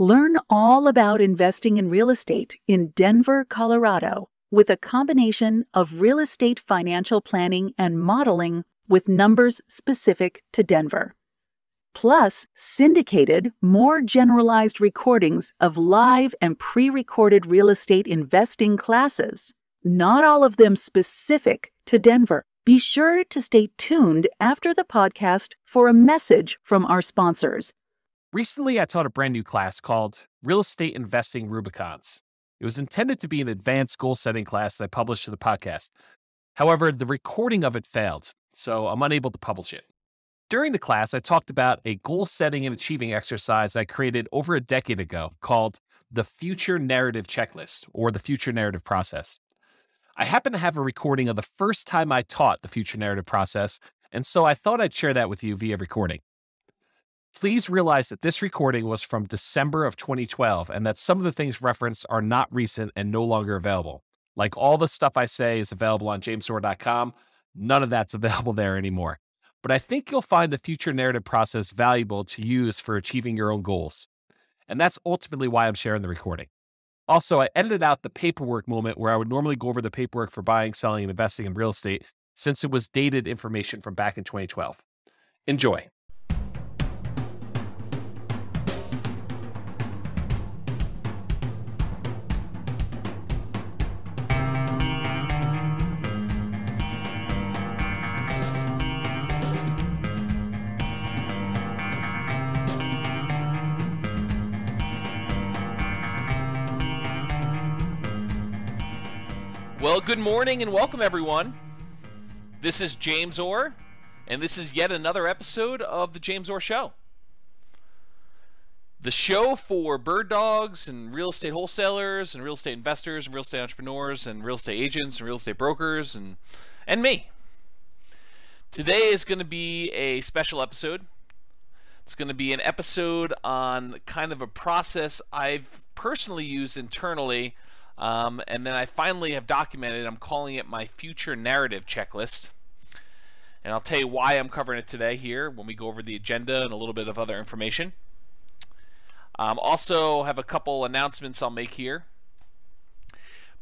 Learn all about investing in real estate in Denver, Colorado, with a combination of real estate financial planning and modeling with numbers specific to Denver. Plus, syndicated, more generalized recordings of live and pre recorded real estate investing classes, not all of them specific to Denver. Be sure to stay tuned after the podcast for a message from our sponsors Recently, I taught a brand new class called Real Estate Investing Rubicons. It was intended to be an advanced goal setting class that I published to the podcast. However, the recording of it failed, so I'm unable to publish it. During the class, I talked about a goal setting and achieving exercise I created over a decade ago called the Future Narrative Checklist or the Future Narrative Process. I happen to have a recording of the first time I taught the Future Narrative Process, and so I thought I'd share that with you via recording. Please realize that this recording was from December of 2012 and that some of the things referenced are not recent and no longer available. Like all the stuff I say is available on jamesorr.com, none of that's available there anymore. But I think you'll find the future narrative process valuable to use for achieving your own goals. And that's ultimately why I'm sharing the recording. Also, I edited out the paperwork moment where I would normally go over the paperwork for buying, selling, and investing in real estate since it was dated information from back in 2012. Enjoy. Good morning and welcome, everyone. This is James Orr, and this is yet another episode of The James Orr Show. The show for bird dogs and real estate wholesalers and real estate investors and real estate entrepreneurs and real estate agents and real estate brokers and, and me. Today is going to be a special episode. It's going to be an episode on kind of a process I've personally used internally um, and then I finally have documented, I'm calling it my future narrative checklist. And I'll tell you why I'm covering it today here when we go over the agenda and a little bit of other information. Um, also, have a couple announcements I'll make here.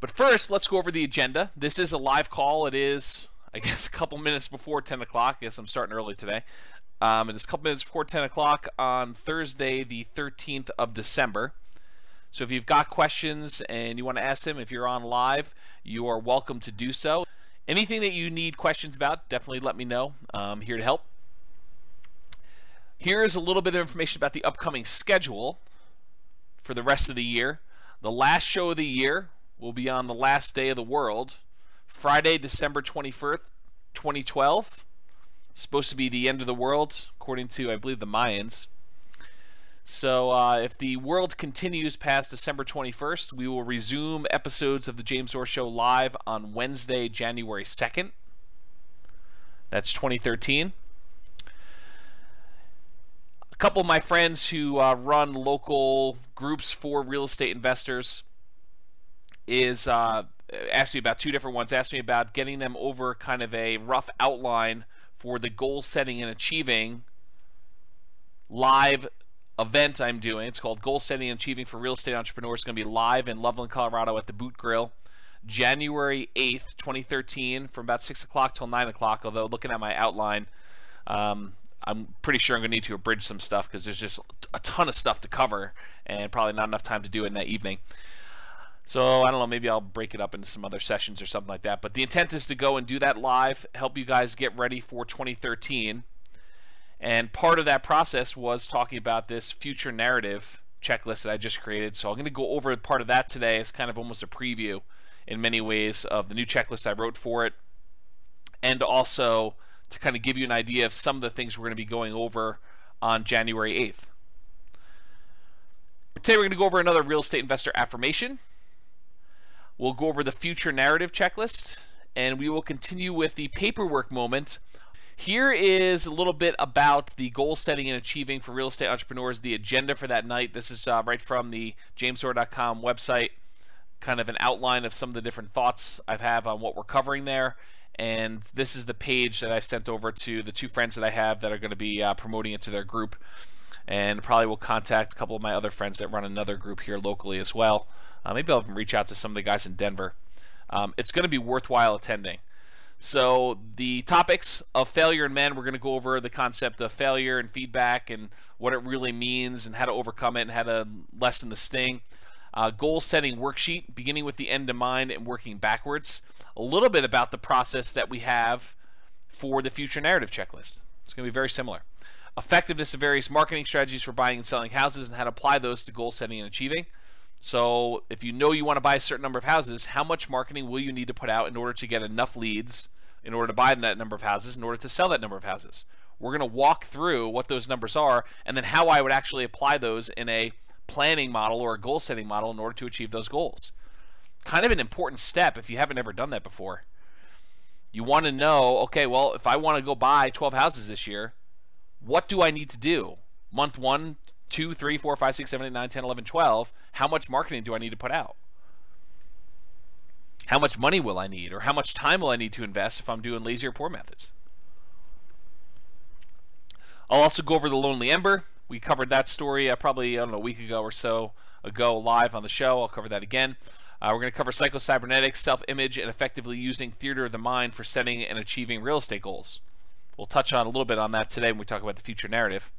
But first, let's go over the agenda. This is a live call. It is, I guess, a couple minutes before 10 o'clock. I guess I'm starting early today. Um, it is a couple minutes before 10 o'clock on Thursday, the 13th of December. So if you've got questions and you want to ask them, if you're on live, you are welcome to do so. Anything that you need questions about, definitely let me know. I'm here to help. Here is a little bit of information about the upcoming schedule for the rest of the year. The last show of the year will be on the last day of the world, Friday, December 21st, 2012. It's supposed to be the end of the world, according to, I believe, the Mayans. So uh, if the world continues past December 21st, we will resume episodes of the James Orr Show live on Wednesday, January 2nd. That's 2013. A couple of my friends who uh, run local groups for real estate investors is uh, asked me about two different ones. Asked me about getting them over kind of a rough outline for the goal setting and achieving live event I'm doing. It's called Goal Setting and Achieving for Real Estate Entrepreneurs. It's going to be live in Loveland, Colorado at the Boot Grill, January 8th, 2013, from about 6 o'clock till 9 o'clock. Although, looking at my outline, um, I'm pretty sure I'm going to need to abridge some stuff because there's just a ton of stuff to cover and probably not enough time to do it in that evening. So I don't know, maybe I'll break it up into some other sessions or something like that. But the intent is to go and do that live, help you guys get ready for 2013 and part of that process was talking about this future narrative checklist that I just created. So I'm going to go over part of that today as kind of almost a preview in many ways of the new checklist I wrote for it. And also to kind of give you an idea of some of the things we're going to be going over on January 8th. Today we're going to go over another real estate investor affirmation. We'll go over the future narrative checklist, and we will continue with the paperwork moment. Here is a little bit about the goal setting and achieving for real estate entrepreneurs, the agenda for that night. This is uh, right from the jamesorr.com website, kind of an outline of some of the different thoughts I have on what we're covering there. And this is the page that I sent over to the two friends that I have that are going to be uh, promoting it to their group. And probably will contact a couple of my other friends that run another group here locally as well. Uh, maybe I'll reach out to some of the guys in Denver. Um, it's going to be worthwhile attending. So, the topics of failure in men, we're going to go over the concept of failure and feedback and what it really means and how to overcome it and how to lessen the sting. Uh, goal setting worksheet, beginning with the end in mind and working backwards. A little bit about the process that we have for the future narrative checklist. It's going to be very similar. Effectiveness of various marketing strategies for buying and selling houses and how to apply those to goal setting and achieving. So, if you know you want to buy a certain number of houses, how much marketing will you need to put out in order to get enough leads in order to buy that number of houses, in order to sell that number of houses? We're going to walk through what those numbers are and then how I would actually apply those in a planning model or a goal setting model in order to achieve those goals. Kind of an important step if you haven't ever done that before. You want to know, okay, well, if I want to go buy 12 houses this year, what do I need to do? Month one, 2, 3, 4, 5, 6, 7, 8, 9, 10, 11, 12, how much marketing do I need to put out? How much money will I need? Or how much time will I need to invest if I'm doing lazy or poor methods? I'll also go over the Lonely Ember. We covered that story uh, probably, I don't know, a week ago or so ago live on the show. I'll cover that again. Uh, we're going to cover psychocybernetics, self image, and effectively using theater of the mind for setting and achieving real estate goals. We'll touch on a little bit on that today when we talk about the future narrative.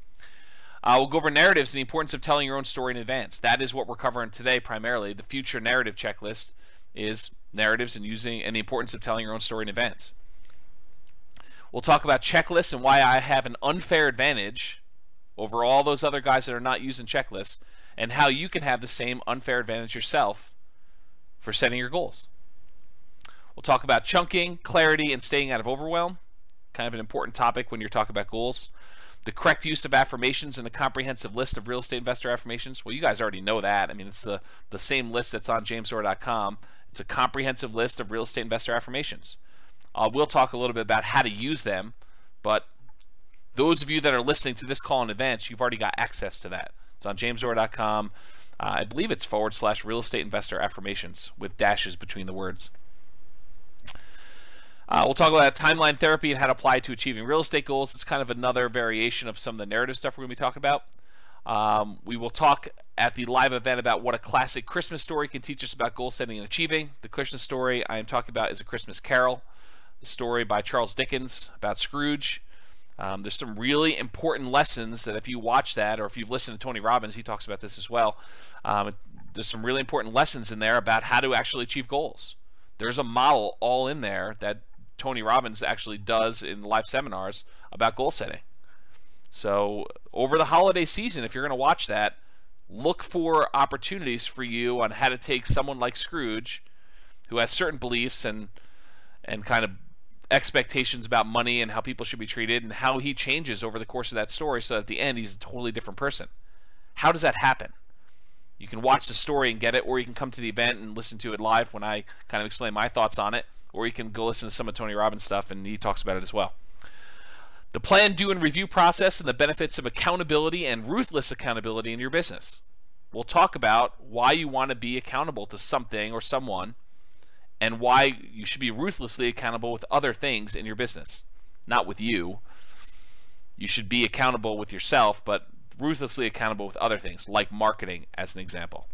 Uh, we'll go over narratives and the importance of telling your own story in advance. That is what we're covering today primarily. The future narrative checklist is narratives and using and the importance of telling your own story in advance. We'll talk about checklists and why I have an unfair advantage over all those other guys that are not using checklists and how you can have the same unfair advantage yourself for setting your goals. We'll talk about chunking, clarity, and staying out of overwhelm. Kind of an important topic when you're talking about goals the correct use of affirmations and a comprehensive list of real estate investor affirmations. Well, you guys already know that. I mean, it's the, the same list that's on jamesorr.com. It's a comprehensive list of real estate investor affirmations. Uh, we'll talk a little bit about how to use them, but those of you that are listening to this call in advance, you've already got access to that. It's on jamesorr.com. Uh, I believe it's forward slash real estate investor affirmations with dashes between the words. Uh, we'll talk about timeline therapy and how to apply it to achieving real estate goals. It's kind of another variation of some of the narrative stuff we're going to be talking about. Um, we will talk at the live event about what a classic Christmas story can teach us about goal setting and achieving. The Christmas story I am talking about is A Christmas Carol, the story by Charles Dickens about Scrooge. Um, there's some really important lessons that if you watch that, or if you've listened to Tony Robbins, he talks about this as well. Um, there's some really important lessons in there about how to actually achieve goals. There's a model all in there that Tony Robbins actually does in live seminars about goal setting. So, over the holiday season, if you're going to watch that, look for opportunities for you on how to take someone like Scrooge, who has certain beliefs and and kind of expectations about money and how people should be treated, and how he changes over the course of that story, so at the end he's a totally different person. How does that happen? You can watch the story and get it, or you can come to the event and listen to it live when I kind of explain my thoughts on it or you can go listen to some of Tony Robbins stuff, and he talks about it as well. The plan, do, and review process and the benefits of accountability and ruthless accountability in your business. We'll talk about why you want to be accountable to something or someone and why you should be ruthlessly accountable with other things in your business, not with you. You should be accountable with yourself, but ruthlessly accountable with other things, like marketing, as an example.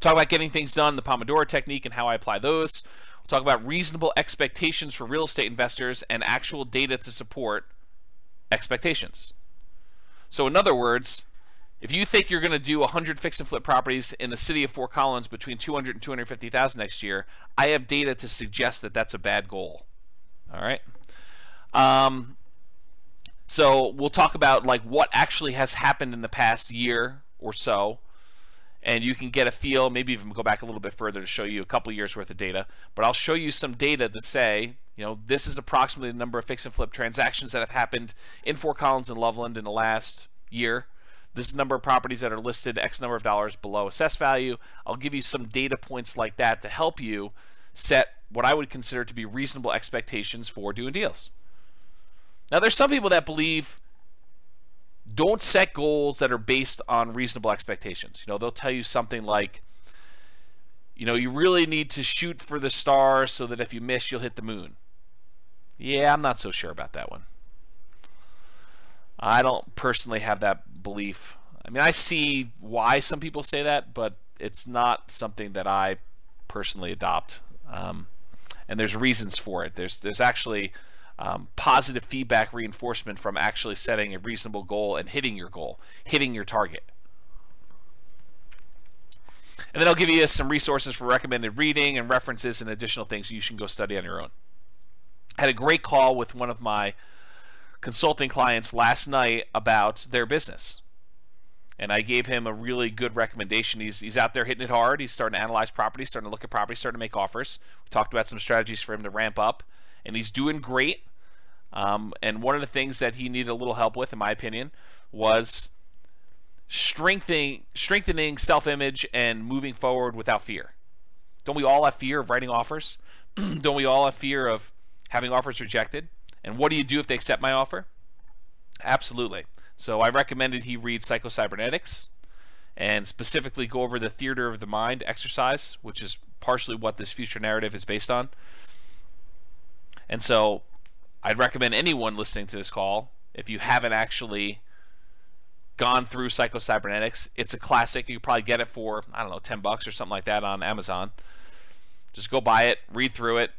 talk about getting things done, the Pomodoro technique, and how I apply those. Talk about reasonable expectations for real estate investors and actual data to support expectations. So, in other words, if you think you're going to do 100 fix and flip properties in the city of Fort Collins between 200 and 250,000 next year, I have data to suggest that that's a bad goal. All right. Um, so we'll talk about like what actually has happened in the past year or so and you can get a feel, maybe even go back a little bit further to show you a couple years worth of data. But I'll show you some data to say, you know, this is approximately the number of fix and flip transactions that have happened in Fort Collins and Loveland in the last year. this is the number of properties that are listed X number of dollars below assessed value. I'll give you some data points like that to help you set what I would consider to be reasonable expectations for doing deals. Now, there's some people that believe don't set goals that are based on reasonable expectations. You know, they'll tell you something like, you know, you really need to shoot for the stars so that if you miss, you'll hit the moon. Yeah, I'm not so sure about that one. I don't personally have that belief. I mean, I see why some people say that, but it's not something that I personally adopt. Um, and there's reasons for it. There's there's actually um, positive feedback reinforcement from actually setting a reasonable goal and hitting your goal, hitting your target. And then I'll give you some resources for recommended reading and references and additional things you should go study on your own. I had a great call with one of my consulting clients last night about their business. And I gave him a really good recommendation. He's, he's out there hitting it hard. He's starting to analyze properties, starting to look at properties, starting to make offers. We talked about some strategies for him to ramp up, and he's doing great. Um, and one of the things that he needed a little help with, in my opinion, was strengthening strengthening self-image and moving forward without fear. Don't we all have fear of writing offers? Don't we all have fear of having offers rejected? And what do you do if they accept my offer? Absolutely. So I recommended he read Psychocybernetics and specifically go over the theater of the mind exercise, which is partially what this future narrative is based on. And so I'd recommend anyone listening to this call, if you haven't actually gone through Psychocybernetics, it's a classic. You probably get it for, I don't know, 10 bucks or something like that on Amazon. Just go buy it, read through it.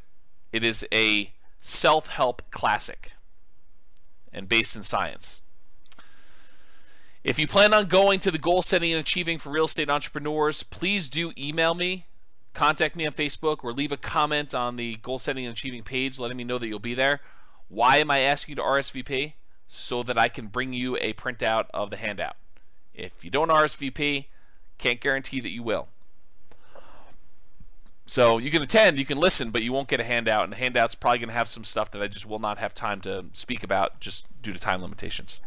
It is a self help classic and based in science. If you plan on going to the goal setting and achieving for real estate entrepreneurs, please do email me, contact me on Facebook, or leave a comment on the goal setting and achieving page letting me know that you'll be there. Why am I asking you to RSVP? So that I can bring you a printout of the handout. If you don't RSVP, can't guarantee that you will. So you can attend, you can listen, but you won't get a handout, and the handout's probably going to have some stuff that I just will not have time to speak about just due to time limitations.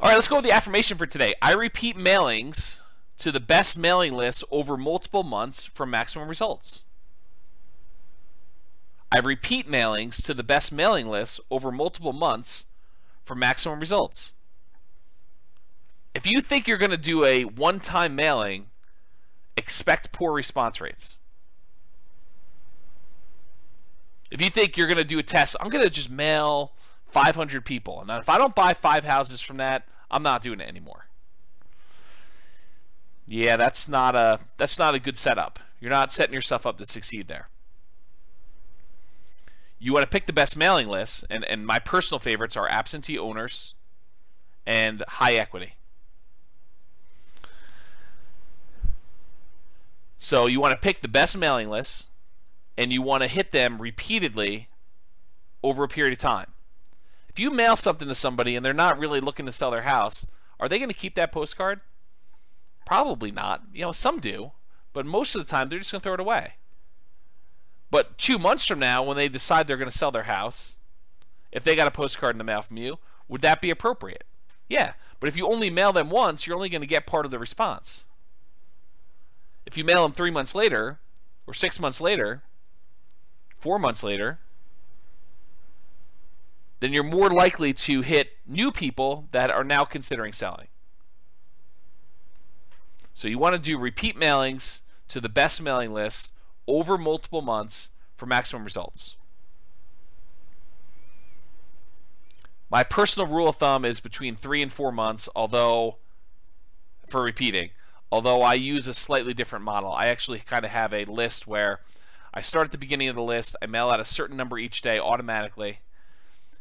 All right, let's go with the affirmation for today. I repeat mailings to the best mailing list over multiple months for maximum results. I repeat mailings to the best mailing list over multiple months for maximum results. If you think you're going to do a one time mailing, expect poor response rates. If you think you're going to do a test, I'm going to just mail 500 people. And if I don't buy five houses from that, I'm not doing it anymore. Yeah, that's not a that's not a good setup. You're not setting yourself up to succeed there. You want to pick the best mailing lists, and, and my personal favorites are absentee owners and high equity. So you want to pick the best mailing lists and you want to hit them repeatedly over a period of time. If you mail something to somebody and they're not really looking to sell their house, are they going to keep that postcard? Probably not. You know, some do, but most of the time they're just going to throw it away. But two months from now, when they decide they're going to sell their house, if they got a postcard in the mail from you, would that be appropriate? Yeah, but if you only mail them once, you're only going to get part of the response. If you mail them three months later, or six months later, four months later, then you're more likely to hit new people that are now considering selling. So you want to do repeat mailings to the best mailing list over multiple months for maximum results. My personal rule of thumb is between three and four months, although for repeating although I use a slightly different model. I actually kind of have a list where I start at the beginning of the list, I mail out a certain number each day automatically,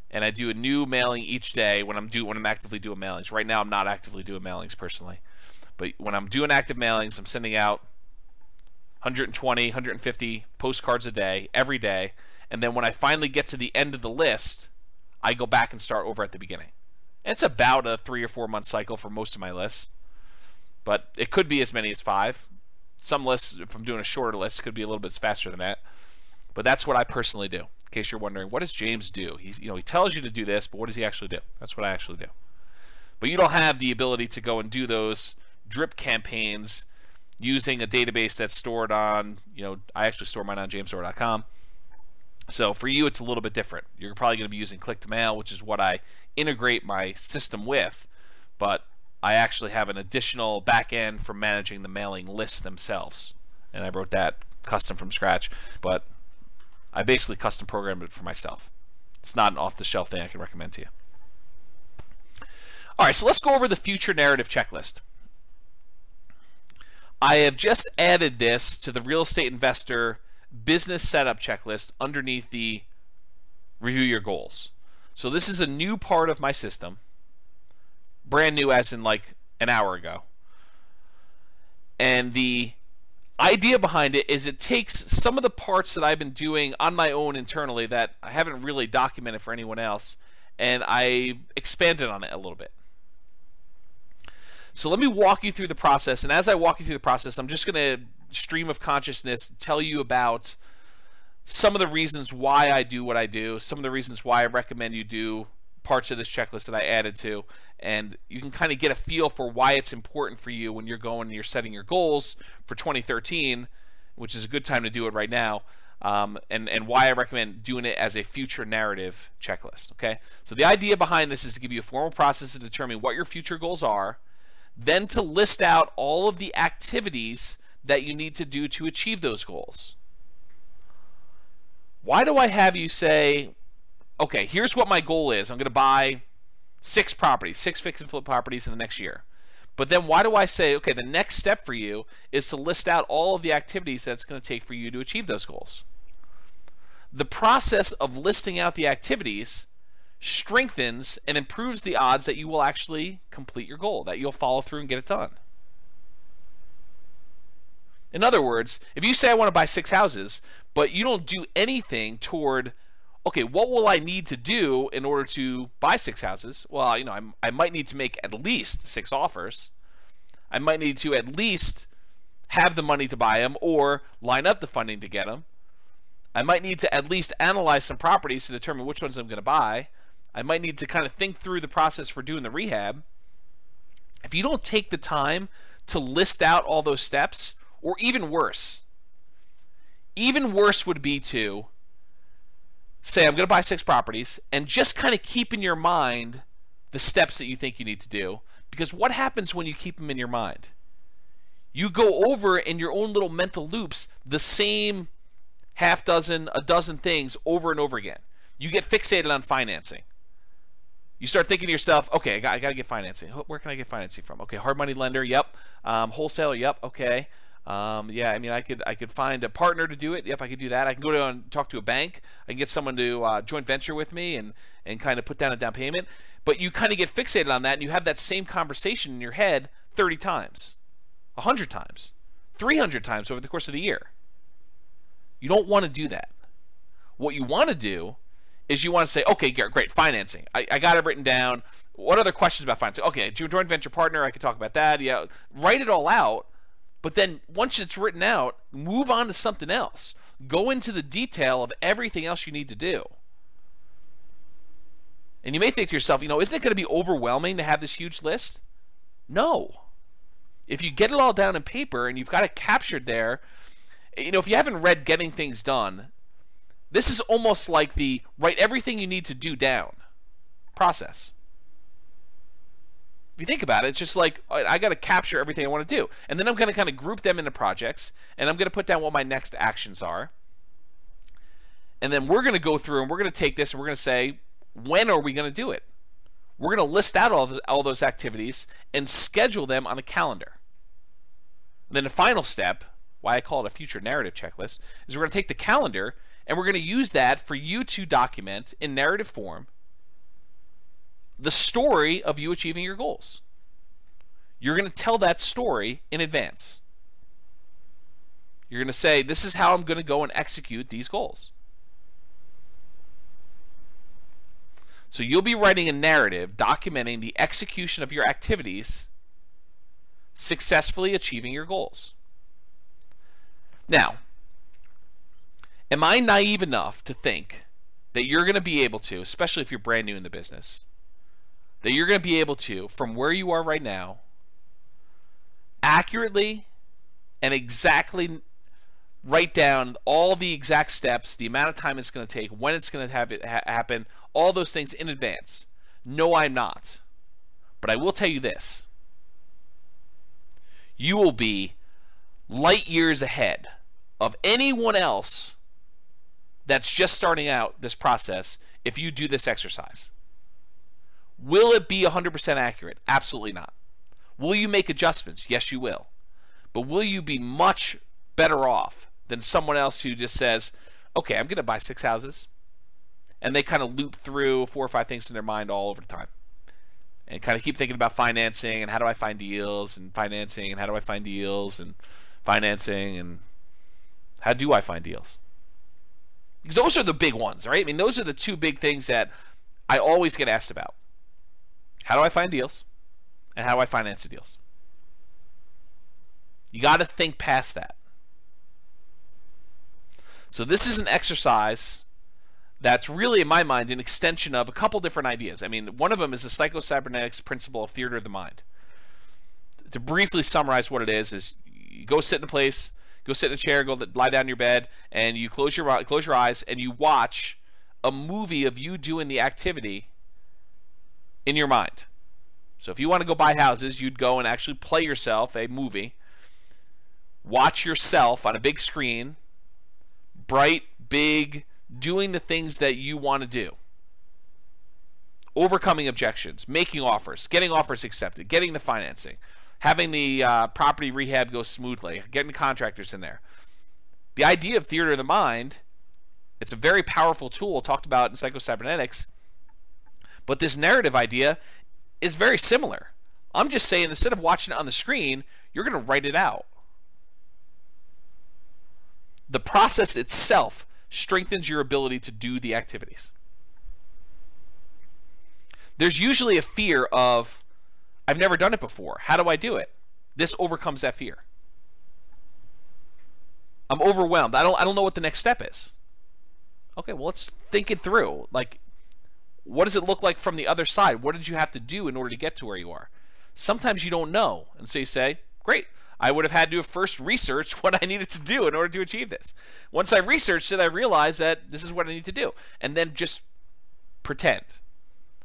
and I do a new mailing each day when I'm do when I'm actively doing mailings. Right now, I'm not actively doing mailings personally, but when I'm doing active mailings, I'm sending out 120, 150 postcards a day every day, and then when I finally get to the end of the list, I go back and start over at the beginning. And it's about a three or four month cycle for most of my lists but it could be as many as five. Some lists, if I'm doing a shorter list, could be a little bit faster than that. But that's what I personally do. In case you're wondering, what does James do? He's, you know, he tells you to do this, but what does he actually do? That's what I actually do. But you don't have the ability to go and do those drip campaigns using a database that's stored on, you know, I actually store mine on jamesorr.com. So for you, it's a little bit different. You're probably going to be using Click2Mail, which is what I integrate my system with, but I actually have an additional backend for managing the mailing lists themselves. And I wrote that custom from scratch, but I basically custom programmed it for myself. It's not an off the shelf thing I can recommend to you. All right, so let's go over the future narrative checklist. I have just added this to the real estate investor business setup checklist underneath the review your goals. So this is a new part of my system, brand new as in like an hour ago. And the idea behind it is it takes some of the parts that I've been doing on my own internally that I haven't really documented for anyone else, and I expanded on it a little bit. So let me walk you through the process. And as I walk you through the process, I'm just going to stream of consciousness tell you about some of the reasons why I do what I do, some of the reasons why I recommend you do parts of this checklist that I added to, and you can kind of get a feel for why it's important for you when you're going and you're setting your goals for 2013, which is a good time to do it right now. Um, and, and why I recommend doing it as a future narrative checklist. Okay, so the idea behind this is to give you a formal process to determine what your future goals are, then to list out all of the activities that you need to do to achieve those goals. Why do I have you say, okay, here's what my goal is. I'm going to buy six properties, six fix and flip properties in the next year. But then why do I say, okay, the next step for you is to list out all of the activities that's going to take for you to achieve those goals? The process of listing out the activities strengthens and improves the odds that you will actually complete your goal, that you'll follow through and get it done. In other words, if you say I want to buy six houses, but you don't do anything toward, okay, what will I need to do in order to buy six houses? Well, you know, I'm, I might need to make at least six offers. I might need to at least have the money to buy them or line up the funding to get them. I might need to at least analyze some properties to determine which ones I'm going to buy. I might need to kind of think through the process for doing the rehab. If you don't take the time to list out all those steps, or even worse, even worse would be to say, I'm going to buy six properties, and just kind of keep in your mind the steps that you think you need to do. Because what happens when you keep them in your mind? You go over in your own little mental loops the same half dozen, a dozen things over and over again. You get fixated on financing you start thinking to yourself, okay, I got, I got to get financing. Where can I get financing from? Okay, hard money lender, yep. Um, wholesaler, yep. Okay. Um, yeah, I mean, I could I could find a partner to do it. Yep, I could do that. I can go to and talk to a bank. I can get someone to uh, joint venture with me and and kind of put down a down payment. But you kind of get fixated on that, and you have that same conversation in your head 30 times, 100 times, 300 times over the course of the year. You don't want to do that. What you want to do is you want to say, okay, great, financing. I, I got it written down. What other questions about financing? Okay, do you joint venture partner, I could talk about that. Yeah, write it all out. But then once it's written out, move on to something else. Go into the detail of everything else you need to do. And you may think to yourself, you know, isn't it going to be overwhelming to have this huge list? No. If you get it all down in paper and you've got it captured there, you know, if you haven't read Getting Things Done, this is almost like the write everything you need to do down process. If you think about it, it's just like I got to capture everything I want to do. And then I'm going to kind of group them into projects, and I'm going to put down what my next actions are. And then we're going to go through and we're going to take this and we're going to say, when are we going to do it? We're going to list out all, the, all those activities and schedule them on a calendar. And then the final step, why I call it a future narrative checklist, is we're going to take the calendar and we're going to use that for you to document in narrative form the story of you achieving your goals. You're going to tell that story in advance. You're going to say, This is how I'm going to go and execute these goals. So you'll be writing a narrative documenting the execution of your activities successfully achieving your goals. Now, Am I naive enough to think that you're going to be able to, especially if you're brand new in the business, that you're going to be able to, from where you are right now, accurately and exactly write down all the exact steps, the amount of time it's going to take, when it's going to have it ha- happen, all those things in advance. No, I'm not. But I will tell you this you will be light years ahead of anyone else that's just starting out this process if you do this exercise. Will it be 100% accurate? Absolutely not. Will you make adjustments? Yes, you will. But will you be much better off than someone else who just says, okay, I'm going to buy six houses? And they kind of loop through four or five things in their mind all over the time. And kind of keep thinking about financing and how do I find deals and financing and how do I find deals and financing and how do I find deals? Because those are the big ones, right? I mean, those are the two big things that I always get asked about. How do I find deals? And how do I finance the deals? You got to think past that. So this is an exercise that's really, in my mind, an extension of a couple different ideas. I mean, one of them is the psychocybernetics principle of theater of the mind. To briefly summarize what it is, is you go sit in a place, go sit in a chair, go lie down in your bed, and you close your close your eyes and you watch a movie of you doing the activity in your mind. So if you want to go buy houses, you'd go and actually play yourself a movie. Watch yourself on a big screen, bright, big, doing the things that you want to do. Overcoming objections, making offers, getting offers accepted, getting the financing, having the uh, property rehab go smoothly, getting contractors in there. The idea of theater of the mind, it's a very powerful tool talked about in psychocybernetics. But this narrative idea is very similar. I'm just saying instead of watching it on the screen, you're going to write it out. The process itself strengthens your ability to do the activities. There's usually a fear of I've never done it before. How do I do it? This overcomes that fear. I'm overwhelmed. I don't I don't know what the next step is. Okay, well let's think it through. Like what does it look like from the other side? What did you have to do in order to get to where you are? Sometimes you don't know. And so you say, "Great. I would have had to have first researched what I needed to do in order to achieve this. Once I researched it, I realized that this is what I need to do. And then just pretend.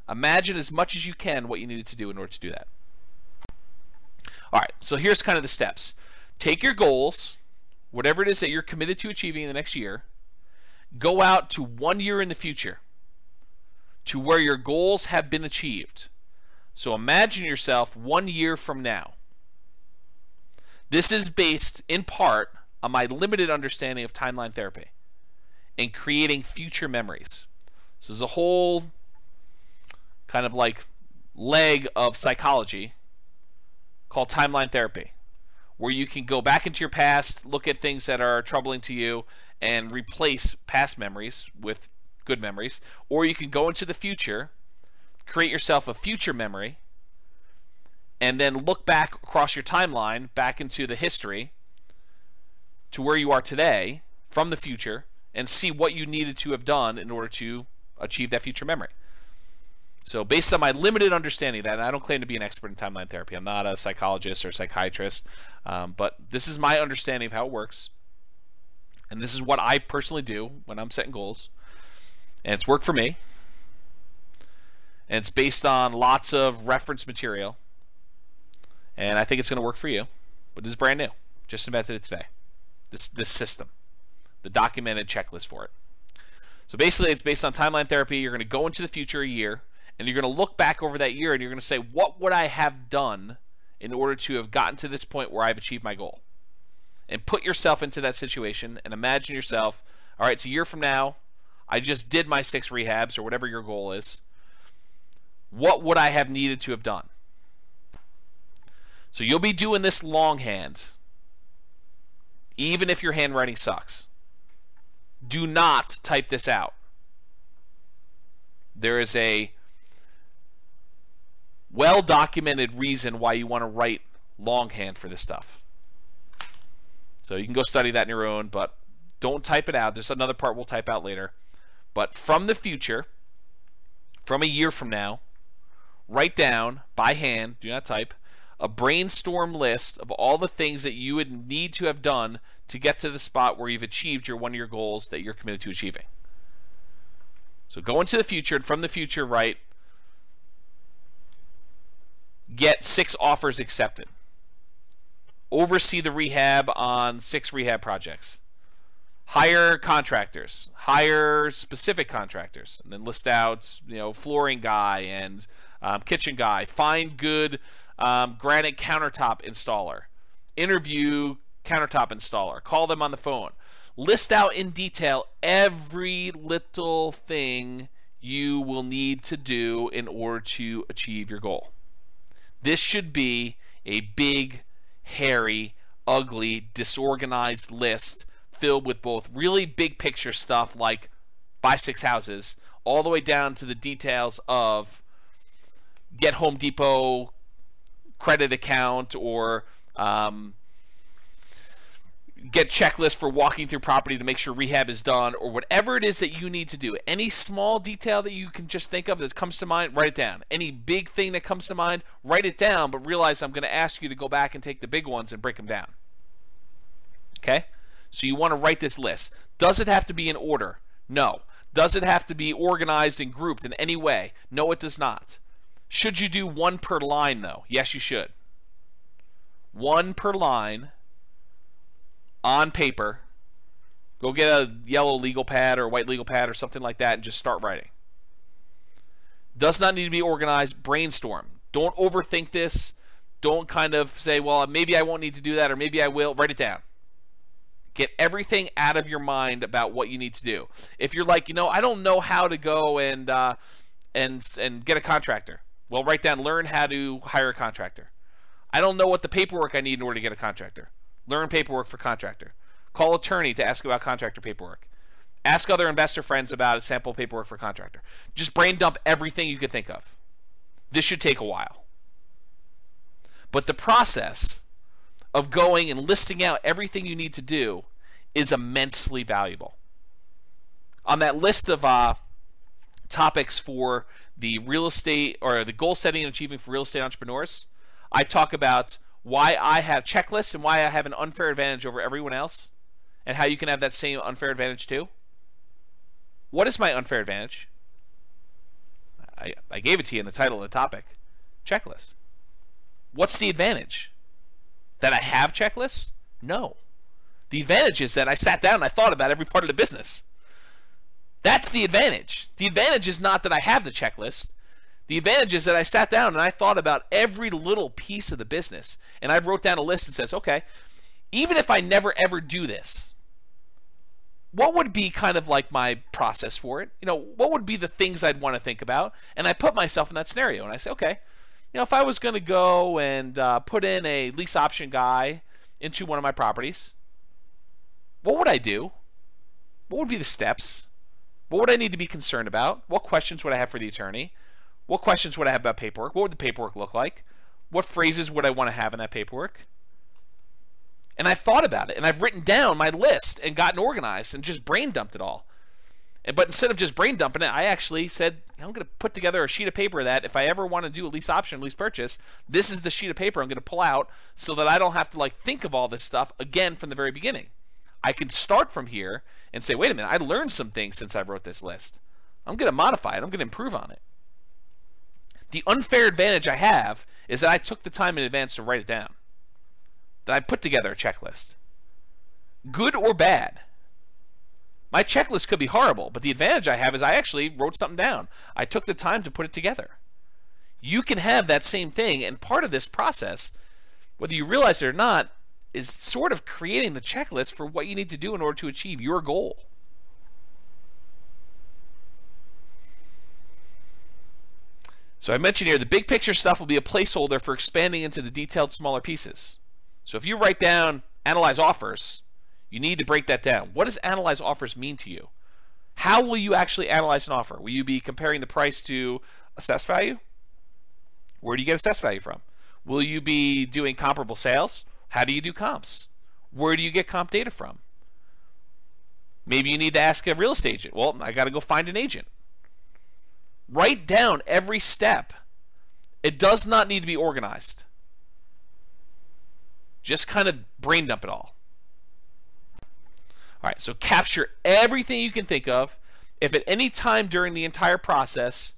Imagine as much as you can what you needed to do in order to do that. All right, so here's kind of the steps. Take your goals, whatever it is that you're committed to achieving in the next year, go out to one year in the future to where your goals have been achieved. So imagine yourself one year from now. This is based in part on my limited understanding of timeline therapy and creating future memories. So there's a whole kind of like leg of psychology called timeline therapy, where you can go back into your past, look at things that are troubling to you, and replace past memories with good memories, or you can go into the future, create yourself a future memory, and then look back across your timeline, back into the history to where you are today from the future, and see what you needed to have done in order to achieve that future memory. So, based on my limited understanding of that, and I don't claim to be an expert in timeline therapy, I'm not a psychologist or psychiatrist, um, but this is my understanding of how it works. And this is what I personally do when I'm setting goals. And it's worked for me. And it's based on lots of reference material. And I think it's going to work for you. But this is brand new. Just invented it today. This, this system, the documented checklist for it. So basically, it's based on timeline therapy. You're going to go into the future a year and you're going to look back over that year and you're going to say, what would I have done in order to have gotten to this point where I've achieved my goal? And put yourself into that situation and imagine yourself, all right, it's a year from now. I just did my six rehabs or whatever your goal is. What would I have needed to have done? So you'll be doing this longhand, even if your handwriting sucks. Do not type this out. There is a well documented reason why you want to write longhand for this stuff. So you can go study that on your own, but don't type it out. There's another part we'll type out later. But from the future, from a year from now, write down by hand, do not type, a brainstorm list of all the things that you would need to have done to get to the spot where you've achieved your one of your goals that you're committed to achieving. So go into the future and from the future write get six offers accepted. Oversee the rehab on six rehab projects. Hire contractors. Hire specific contractors, and then list out, you know, flooring guy and um, kitchen guy. Find good um, granite countertop installer. Interview countertop installer. Call them on the phone. List out in detail every little thing you will need to do in order to achieve your goal. This should be a big, hairy, ugly, disorganized list filled with both really big picture stuff like buy six houses, all the way down to the details of get Home Depot credit account or um, get checklist for walking through property to make sure rehab is done or whatever it is that you need to do. Any small detail that you can just think of that comes to mind write it down. Any big thing that comes to mind write it down but realize i'm going to ask you to go back and take the big ones and break them down. Okay? So you want to write this list. Does it have to be in order? No. Does it have to be organized and grouped in any way? No it does not. Should you do one per line though? Yes you should. One per line on paper. Go get a yellow legal pad or white legal pad or something like that and just start writing. Does not need to be organized. Brainstorm. Don't overthink this. Don't kind of say, well, maybe I won't need to do that or maybe I will. Write it down. Get everything out of your mind about what you need to do. If you're like, you know, I don't know how to go and uh, and and get a contractor. Well, write down learn how to hire a contractor. I don't know what the paperwork I need in order to get a contractor. Learn paperwork for contractor. Call attorney to ask about contractor paperwork. Ask other investor friends about a sample paperwork for contractor. Just brain dump everything you can think of. This should take a while. But the process of going and listing out everything you need to do is immensely valuable. On that list of uh, topics for the real estate or the goal setting and achieving for real estate entrepreneurs, I talk about why I have checklists and why I have an unfair advantage over everyone else, and how you can have that same unfair advantage too. What is my unfair advantage? I, I gave it to you in the title of the topic checklist. What's the advantage? That I have checklists? No. The advantage is that I sat down and I thought about every part of the business. That's the advantage. The advantage is not that I have the checklist. The advantage is that I sat down and I thought about every little piece of the business. And I wrote down a list that says, okay, even if I never ever do this, what would be kind of like my process for it? You know, what would be the things I'd want to think about? And I put myself in that scenario and I say, okay, you know, if I was going to go and uh, put in a lease option guy into one of my properties, what would I do? What would be the steps? What would I need to be concerned about? What questions would I have for the attorney? What questions would I have about paperwork? What would the paperwork look like? What phrases would I want to have in that paperwork? And I've thought about it and I've written down my list and gotten organized and just brain dumped it all. But instead of just brain dumping it, I actually said, I'm going to put together a sheet of paper that if I ever want to do a lease option, lease purchase, this is the sheet of paper I'm going to pull out so that I don't have to like think of all this stuff again from the very beginning. I can start from here and say, wait a minute, I learned some things since I wrote this list. I'm going to modify it. I'm going to improve on it. The unfair advantage I have is that I took the time in advance to write it down. That I put together a checklist. Good or bad. My checklist could be horrible, but the advantage I have is I actually wrote something down. I took the time to put it together. You can have that same thing, and part of this process, whether you realize it or not, is sort of creating the checklist for what you need to do in order to achieve your goal. So I mentioned here the big picture stuff will be a placeholder for expanding into the detailed smaller pieces. So if you write down analyze offers, you need to break that down. What does analyze offers mean to you? How will you actually analyze an offer? Will you be comparing the price to assess value? Where do you get assess value from? Will you be doing comparable sales? How do you do comps? Where do you get comp data from? Maybe you need to ask a real estate agent. Well, I got to go find an agent. Write down every step It does not need to be organized. Just kind of brain dump it all. All right, so capture everything you can think of. If at any time during the entire process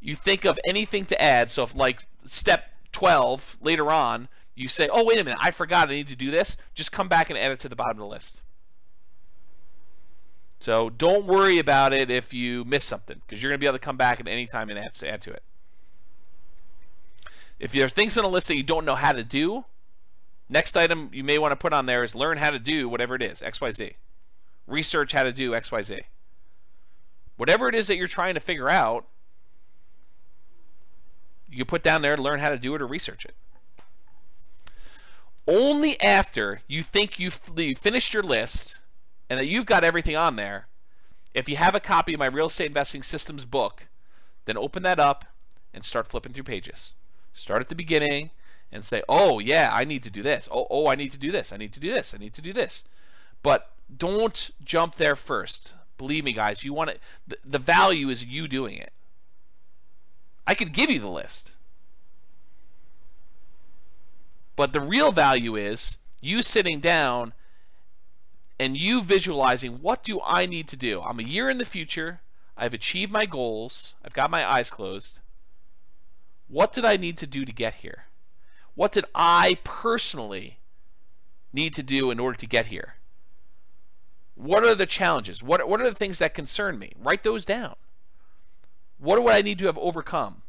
you think of anything to add, so if like step 12 later on, you say, oh, wait a minute, I forgot I need to do this, just come back and add it to the bottom of the list. So don't worry about it if you miss something, because you're going to be able to come back at any time and add, add to it. If there are things on a list that you don't know how to do, next item you may want to put on there is learn how to do whatever it is, XYZ. Research how to do XYZ. Whatever it is that you're trying to figure out, you can put down there, to learn how to do it or research it. Only after you think you've finished your list and that you've got everything on there, if you have a copy of my Real Estate Investing Systems book, then open that up and start flipping through pages. Start at the beginning and say, "Oh yeah, I need to do this. Oh oh, I need to do this. I need to do this. I need to do this." But don't jump there first. Believe me, guys. You want it. The, the value is you doing it. I could give you the list. But the real value is you sitting down and you visualizing what do I need to do? I'm a year in the future. I've achieved my goals. I've got my eyes closed. What did I need to do to get here? What did I personally need to do in order to get here? What are the challenges? What, what are the things that concern me? Write those down. What do I need to have overcome?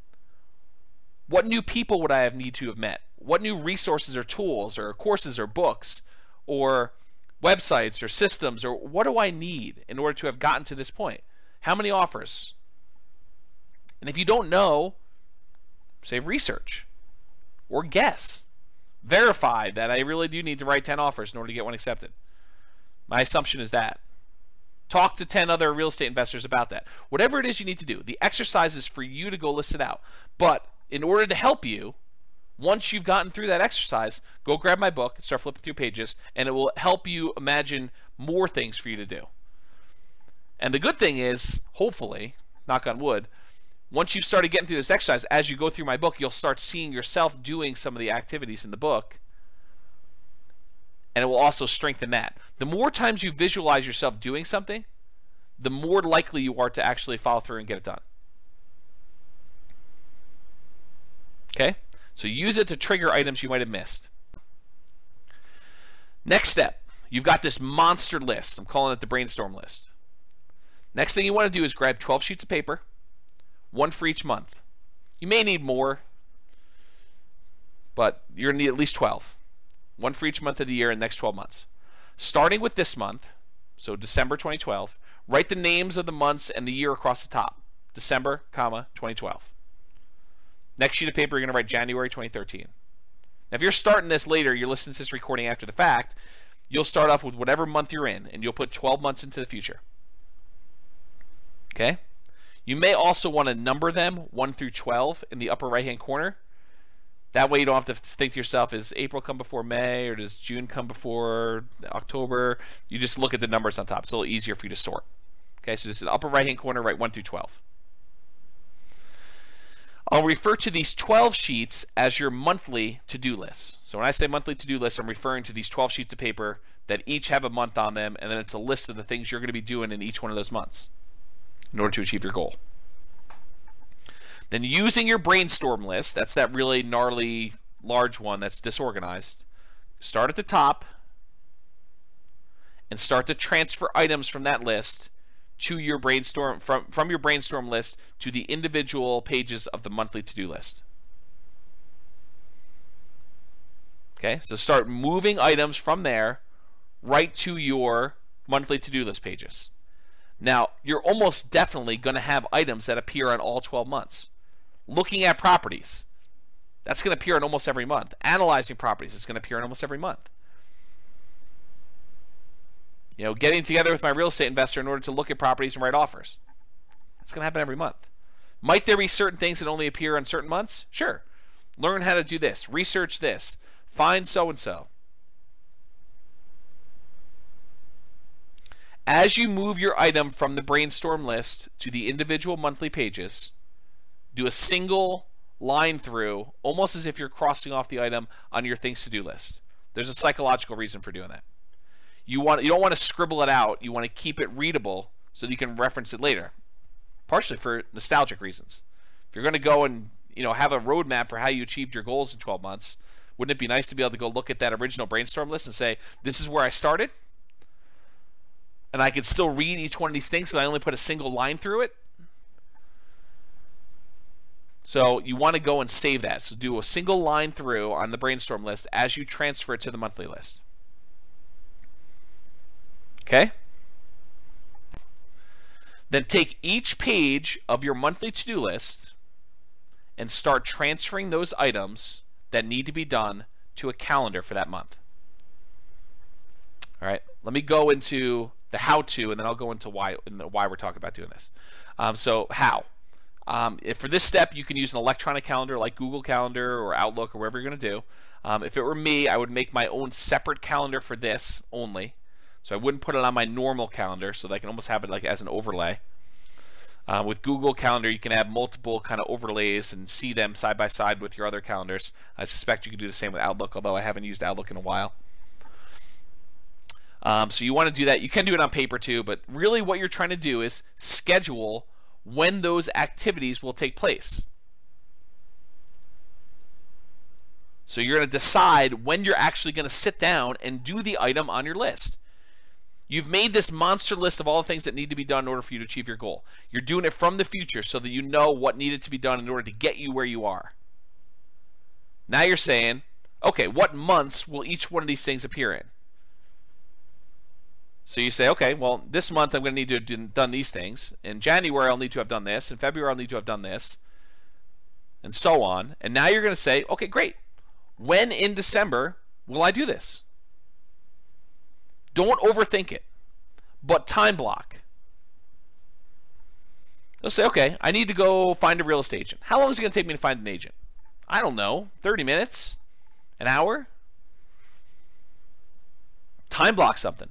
What new people would I have need to have met? What new resources or tools or courses or books or websites or systems or what do I need in order to have gotten to this point? How many offers? And if you don't know, say research or guess. Verify that I really do need to write 10 offers in order to get one accepted. My assumption is that. Talk to 10 other real estate investors about that. Whatever it is you need to do, the exercise is for you to go list it out. But in order to help you, once you've gotten through that exercise, go grab my book start flipping through pages, and it will help you imagine more things for you to do. And the good thing is, hopefully, knock on wood, once you've started getting through this exercise, as you go through my book, you'll start seeing yourself doing some of the activities in the book. And it will also strengthen that. The more times you visualize yourself doing something, the more likely you are to actually follow through and get it done. Okay? So use it to trigger items you might have missed. Next step, you've got this monster list. I'm calling it the brainstorm list. Next thing you want to do is grab 12 sheets of paper, one for each month. You may need more, but you're going to need at least 12. One for each month of the year the next 12 months. Starting with this month, so December 2012, write the names of the months and the year across the top. December, comma, 2012. Next sheet of paper, you're going to write January 2013. Now, if you're starting this later, you're listening to this recording after the fact, you'll start off with whatever month you're in, and you'll put 12 months into the future. Okay? You may also want to number them 1 through 12 in the upper right hand corner. That way you don't have to think to yourself, is April come before May or does June come before October? You just look at the numbers on top. It's a little easier for you to sort. Okay, so this is the upper right hand corner, write 1 through 12. I'll refer to these 12 sheets as your monthly to-do list. So when I say monthly to-do list, I'm referring to these 12 sheets of paper that each have a month on them, and then it's a list of the things you're going to be doing in each one of those months in order to achieve your goal. Then using your brainstorm list, that's that really gnarly large one that's disorganized, start at the top and start to transfer items from that list to your brainstorm from from your brainstorm list to the individual pages of the monthly to-do list. Okay, so start moving items from there right to your monthly to-do list pages. Now, you're almost definitely going to have items that appear on all 12 months. Looking at properties, that's going to appear in almost every month. Analyzing properties is going to appear in almost every month you know, getting together with my real estate investor in order to look at properties and write offers. It's going to happen every month. Might there be certain things that only appear on certain months? Sure. Learn how to do this, research this, find so and so. As you move your item from the brainstorm list to the individual monthly pages, do a single line through, almost as if you're crossing off the item on your things to do list. There's a psychological reason for doing that. You want you don't want to scribble it out. You want to keep it readable so that you can reference it later. Partially for nostalgic reasons. If you're going to go and you know have a roadmap for how you achieved your goals in 12 months, wouldn't it be nice to be able to go look at that original brainstorm list and say, "This is where I started," and I could still read each one of these things, and I only put a single line through it? So you want to go and save that. So do a single line through on the brainstorm list as you transfer it to the monthly list. Okay? Then take each page of your monthly to do list and start transferring those items that need to be done to a calendar for that month. All right, let me go into the how to, and then I'll go into why why we're talking about doing this. Um, so how? Um, if for this step, you can use an electronic calendar like Google Calendar or Outlook or whatever you're going to do. Um, if it were me, I would make my own separate calendar for this only. So I wouldn't put it on my normal calendar so that I can almost have it like as an overlay. Uh, with Google Calendar, you can have multiple kind of overlays and see them side by side with your other calendars. I suspect you could do the same with Outlook, although I haven't used Outlook in a while. Um, so you want to do that. You can do it on paper too, but really what you're trying to do is schedule when those activities will take place. So you're going to decide when you're actually going to sit down and do the item on your list. You've made this monster list of all the things that need to be done in order for you to achieve your goal. You're doing it from the future so that you know what needed to be done in order to get you where you are. Now you're saying, okay, what months will each one of these things appear in? So you say, okay, well, this month I'm going to need to have done these things. In January, I'll need to have done this. In February, I'll need to have done this. And so on. And now you're going to say, okay, great. When in December will I do this? Don't overthink it, but time block. Let's say, okay, I need to go find a real estate agent. How long is it going to take me to find an agent? I don't know, 30 minutes? An hour? Time block something.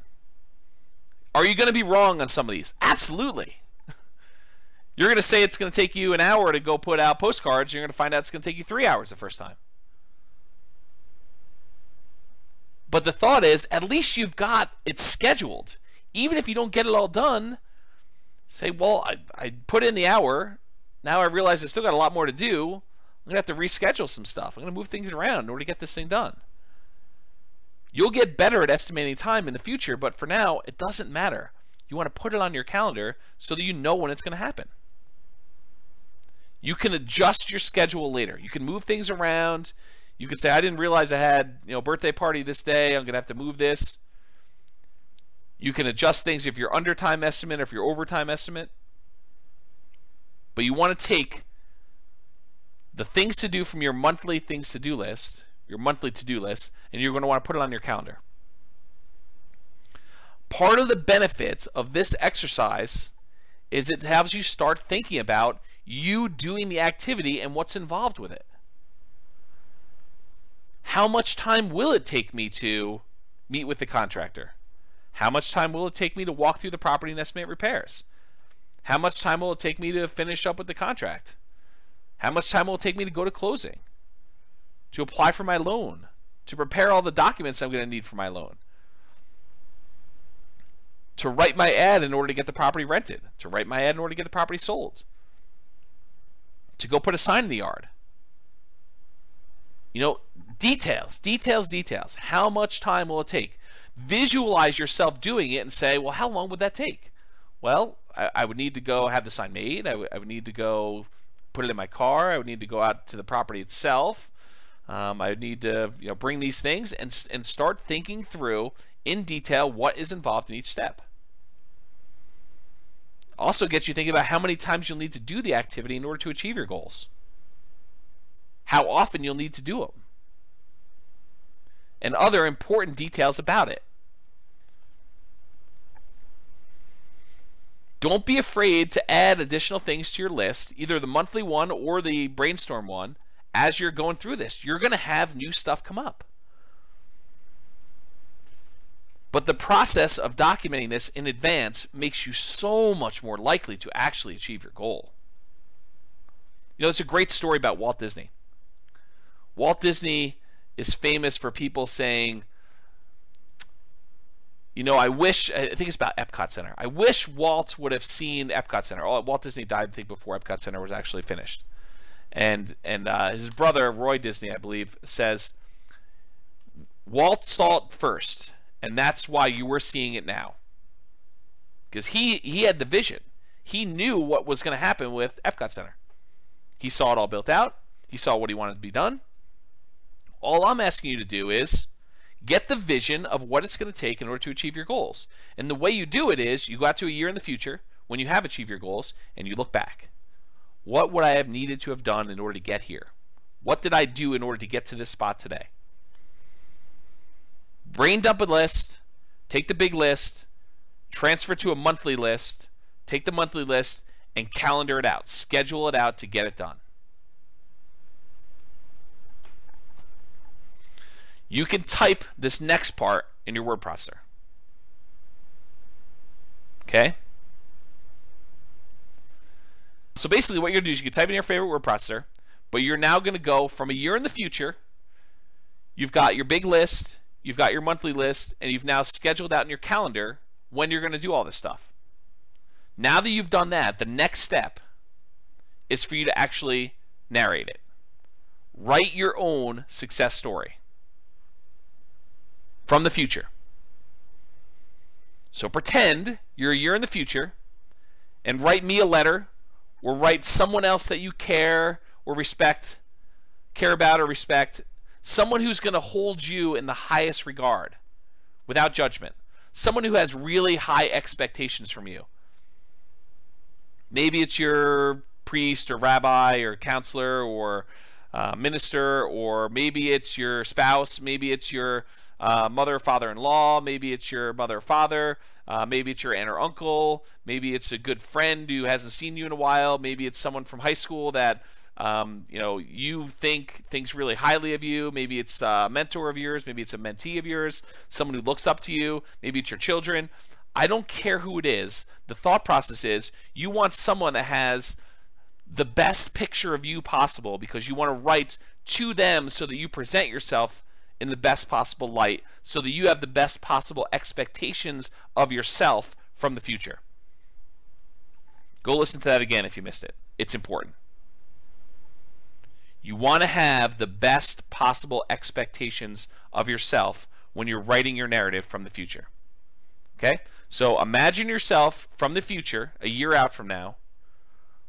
Are you going to be wrong on some of these? Absolutely. You're going to say it's going to take you an hour to go put out postcards. You're going to find out it's going to take you three hours the first time. But the thought is, at least you've got it scheduled. Even if you don't get it all done, say, well, I, I put in the hour. Now I realize I still got a lot more to do. I'm going to have to reschedule some stuff. I'm going to move things around in order to get this thing done. You'll get better at estimating time in the future, but for now, it doesn't matter. You want to put it on your calendar so that you know when it's going to happen. You can adjust your schedule later. You can move things around. You can say, I didn't realize I had, you know, birthday party this day. I'm going to have to move this. You can adjust things if you're under time estimate or if you're over time estimate. But you want to take the things to do from your monthly things to do list your monthly to do list, and you're going to want to put it on your calendar. Part of the benefits of this exercise is it helps you start thinking about you doing the activity and what's involved with it. How much time will it take me to meet with the contractor? How much time will it take me to walk through the property and estimate repairs? How much time will it take me to finish up with the contract? How much time will it take me to go to closing? to apply for my loan, to prepare all the documents I'm going to need for my loan, to write my ad in order to get the property rented, to write my ad in order to get the property sold, to go put a sign in the yard. You know, details, details, details. How much time will it take? Visualize yourself doing it and say, well, how long would that take? Well, I, I would need to go have the sign made. I, w- I would need to go put it in my car. I would need to go out to the property itself. Um, I would need to you know bring these things and and start thinking through in detail what is involved in each step. Also gets you thinking about how many times you'll need to do the activity in order to achieve your goals. How often you'll need to do them. And other important details about it. Don't be afraid to add additional things to your list, either the monthly one or the brainstorm one, as you're going through this. You're going to have new stuff come up. But the process of documenting this in advance makes you so much more likely to actually achieve your goal. You know, it's a great story about Walt Disney. Walt Disney is famous for people saying, you know, I wish, I think it's about Epcot Center. I wish Walt would have seen Epcot Center. Oh, Walt Disney died, I think, before Epcot Center was actually finished. And, and uh, his brother, Roy Disney, I believe, says, Walt saw it first, and that's why you were seeing it now. Because he, he had the vision. He knew what was going to happen with Epcot Center. He saw it all built out. He saw what he wanted to be done. All I'm asking you to do is get the vision of what it's going to take in order to achieve your goals. And the way you do it is you go out to a year in the future when you have achieved your goals and you look back. What would I have needed to have done in order to get here? What did I do in order to get to this spot today? Brain dump a list, take the big list, transfer to a monthly list, take the monthly list, and calendar it out. Schedule it out to get it done. You can type this next part in your word processor. Okay? So basically what you're going to do is you can type in your favorite word processor, but you're now going to go from a year in the future. You've got your big list, you've got your monthly list, and you've now scheduled out in your calendar when you're going to do all this stuff. Now that you've done that, the next step is for you to actually narrate it. Write your own success story from the future. So pretend you're a year in the future and write me a letter or write someone else that you care or respect, care about or respect, someone who's going to hold you in the highest regard without judgment, someone who has really high expectations from you. Maybe it's your priest or rabbi or counselor or uh, minister, or maybe it's your spouse, maybe it's your uh, mother, father in law, maybe it's your mother, or father, uh, maybe it's your aunt or uncle, maybe it's a good friend who hasn't seen you in a while, maybe it's someone from high school that. Um, you know, you think thinks really highly of you. Maybe it's a mentor of yours. Maybe it's a mentee of yours. Someone who looks up to you. Maybe it's your children. I don't care who it is. The thought process is you want someone that has the best picture of you possible because you want to write to them so that you present yourself in the best possible light so that you have the best possible expectations of yourself from the future. Go listen to that again if you missed it. It's important. You want to have the best possible expectations of yourself when you're writing your narrative from the future. Okay? So imagine yourself from the future, a year out from now,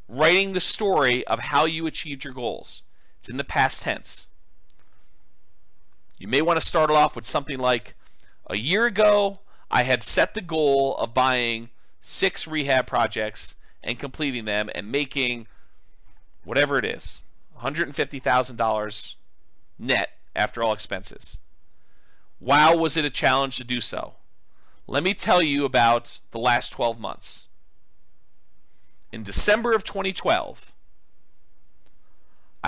writing the story of how you achieved your goals. It's in the past tense. You may want to start off with something like a year ago, I had set the goal of buying six rehab projects and completing them and making whatever it is $150,000 net after all expenses. Wow, was it a challenge to do so? Let me tell you about the last 12 months. In December of 2012,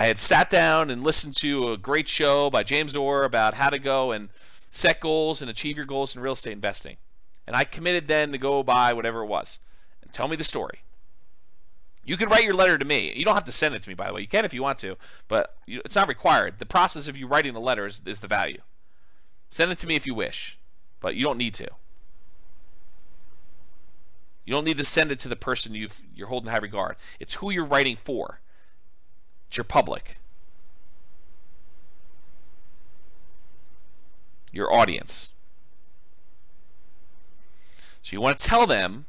I had sat down and listened to a great show by James Orr about how to go and set goals and achieve your goals in real estate investing. And I committed then to go buy whatever it was and tell me the story. You can write your letter to me. You don't have to send it to me, by the way. You can if you want to, but it's not required. The process of you writing the letter is, is the value. Send it to me if you wish, but you don't need to. You don't need to send it to the person you you're holding high regard. It's who you're writing for. Your public. Your audience. So you want to tell them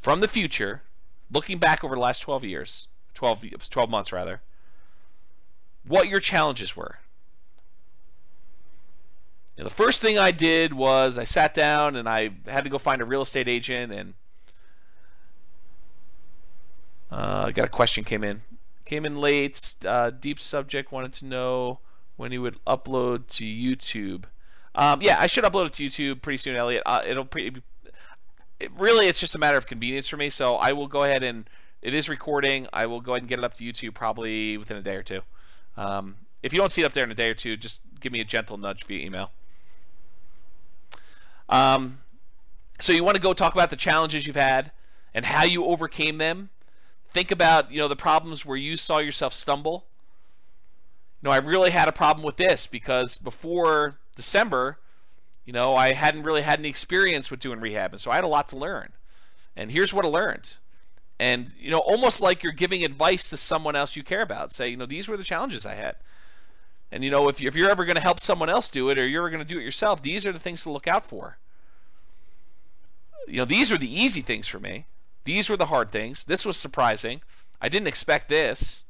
from the future, looking back over the last 12 years, 12, 12 months rather, what your challenges were. Know, the first thing I did was I sat down and I had to go find a real estate agent and uh, I got a question came in. Came in late. Uh, deep subject wanted to know when he would upload to YouTube. Um, yeah, I should upload it to YouTube pretty soon, Elliot. Uh, it'll. It, really, it's just a matter of convenience for me. So I will go ahead and it is recording. I will go ahead and get it up to YouTube probably within a day or two. Um, if you don't see it up there in a day or two, just give me a gentle nudge via email. Um, so you want to go talk about the challenges you've had and how you overcame them. Think about you know the problems where you saw yourself stumble. You know, I really had a problem with this because before December, you know, I hadn't really had any experience with doing rehab, and so I had a lot to learn. And here's what I learned. And you know, almost like you're giving advice to someone else you care about. Say, you know, these were the challenges I had. And you know, if, you, if you're ever going to help someone else do it, or you're ever going to do it yourself, these are the things to look out for. You know, these are the easy things for me. These were the hard things. This was surprising. I didn't expect this.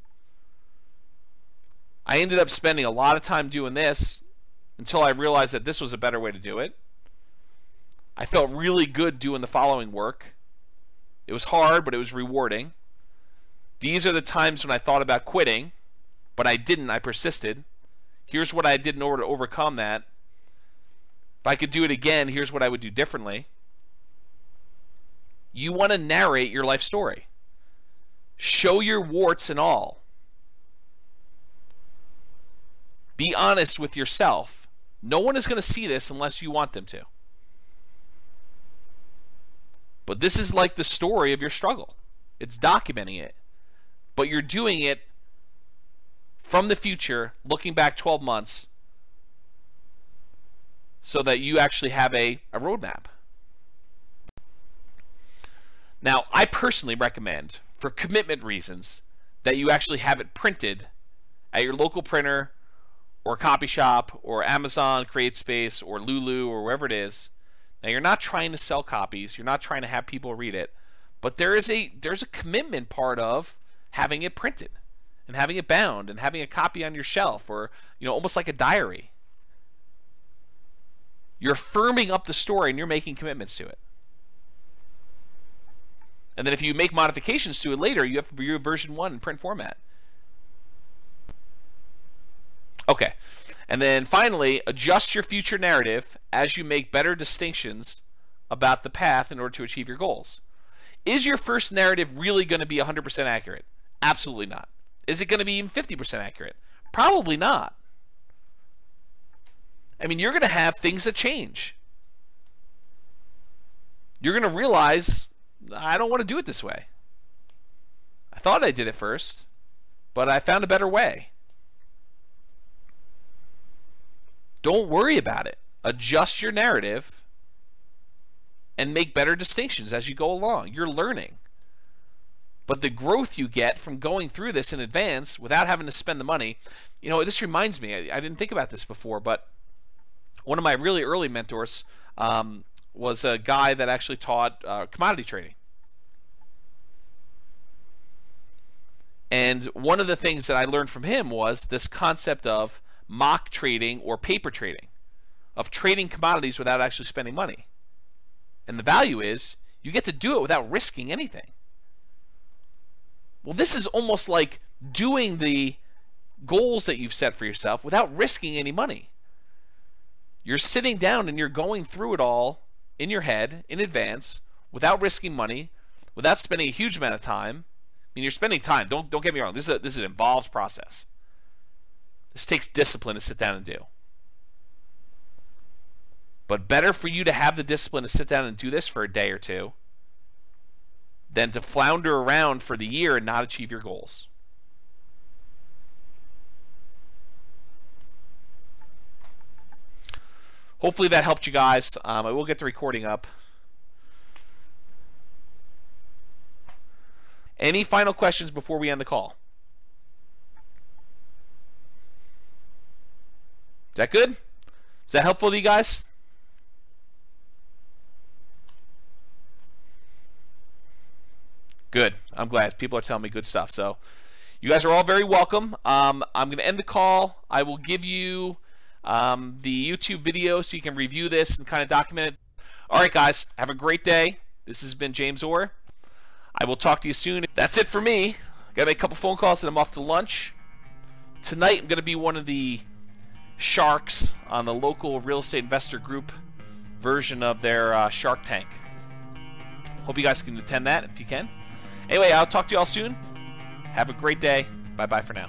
I ended up spending a lot of time doing this until I realized that this was a better way to do it. I felt really good doing the following work. It was hard, but it was rewarding. These are the times when I thought about quitting, but I didn't. I persisted. Here's what I did in order to overcome that. If I could do it again, here's what I would do differently. You want to narrate your life story. Show your warts and all. Be honest with yourself. No one is going to see this unless you want them to. But this is like the story of your struggle. It's documenting it. But you're doing it from the future, looking back 12 months, so that you actually have a, a roadmap. Now, I personally recommend, for commitment reasons, that you actually have it printed at your local printer or copy shop or Amazon, CreateSpace, or Lulu, or wherever it is. Now, you're not trying to sell copies. You're not trying to have people read it, but there is a there's a commitment part of having it printed and having it bound and having a copy on your shelf or you know almost like a diary. You're firming up the story and you're making commitments to it. And then if you make modifications to it later, you have to view version 1 in print format. Okay. And then finally, adjust your future narrative as you make better distinctions about the path in order to achieve your goals. Is your first narrative really going to be 100% accurate? Absolutely not. Is it going to be even 50% accurate? Probably not. I mean, you're going to have things that change. You're going to realize I don't want to do it this way. I thought I did it first, but I found a better way. Don't worry about it. Adjust your narrative and make better distinctions as you go along. You're learning. But the growth you get from going through this in advance without having to spend the money, you know, this reminds me, I, I didn't think about this before, but one of my really early mentors um, was a guy that actually taught uh, commodity trading. And one of the things that I learned from him was this concept of mock trading or paper trading, of trading commodities without actually spending money. And the value is you get to do it without risking anything. Well, this is almost like doing the goals that you've set for yourself without risking any money. You're sitting down and you're going through it all in your head in advance without risking money, without spending a huge amount of time mean, you're spending time. Don't don't get me wrong. This is a, this is an involved process. This takes discipline to sit down and do. But better for you to have the discipline to sit down and do this for a day or two than to flounder around for the year and not achieve your goals. Hopefully that helped you guys. Um, I will get the recording up. Any final questions before we end the call? Is that good? Is that helpful to you guys? Good. I'm glad. People are telling me good stuff. So, you guys are all very welcome. Um, I'm going to end the call. I will give you um, the YouTube video so you can review this and kind of document it. All right, guys. Have a great day. This has been James Orr. I will talk to you soon. That's it for me. Got to make a couple phone calls and I'm off to lunch. Tonight I'm going to be one of the sharks on the local real estate investor group version of their uh, Shark Tank. Hope you guys can attend that if you can. Anyway, I'll talk to you all soon. Have a great day. Bye bye for now.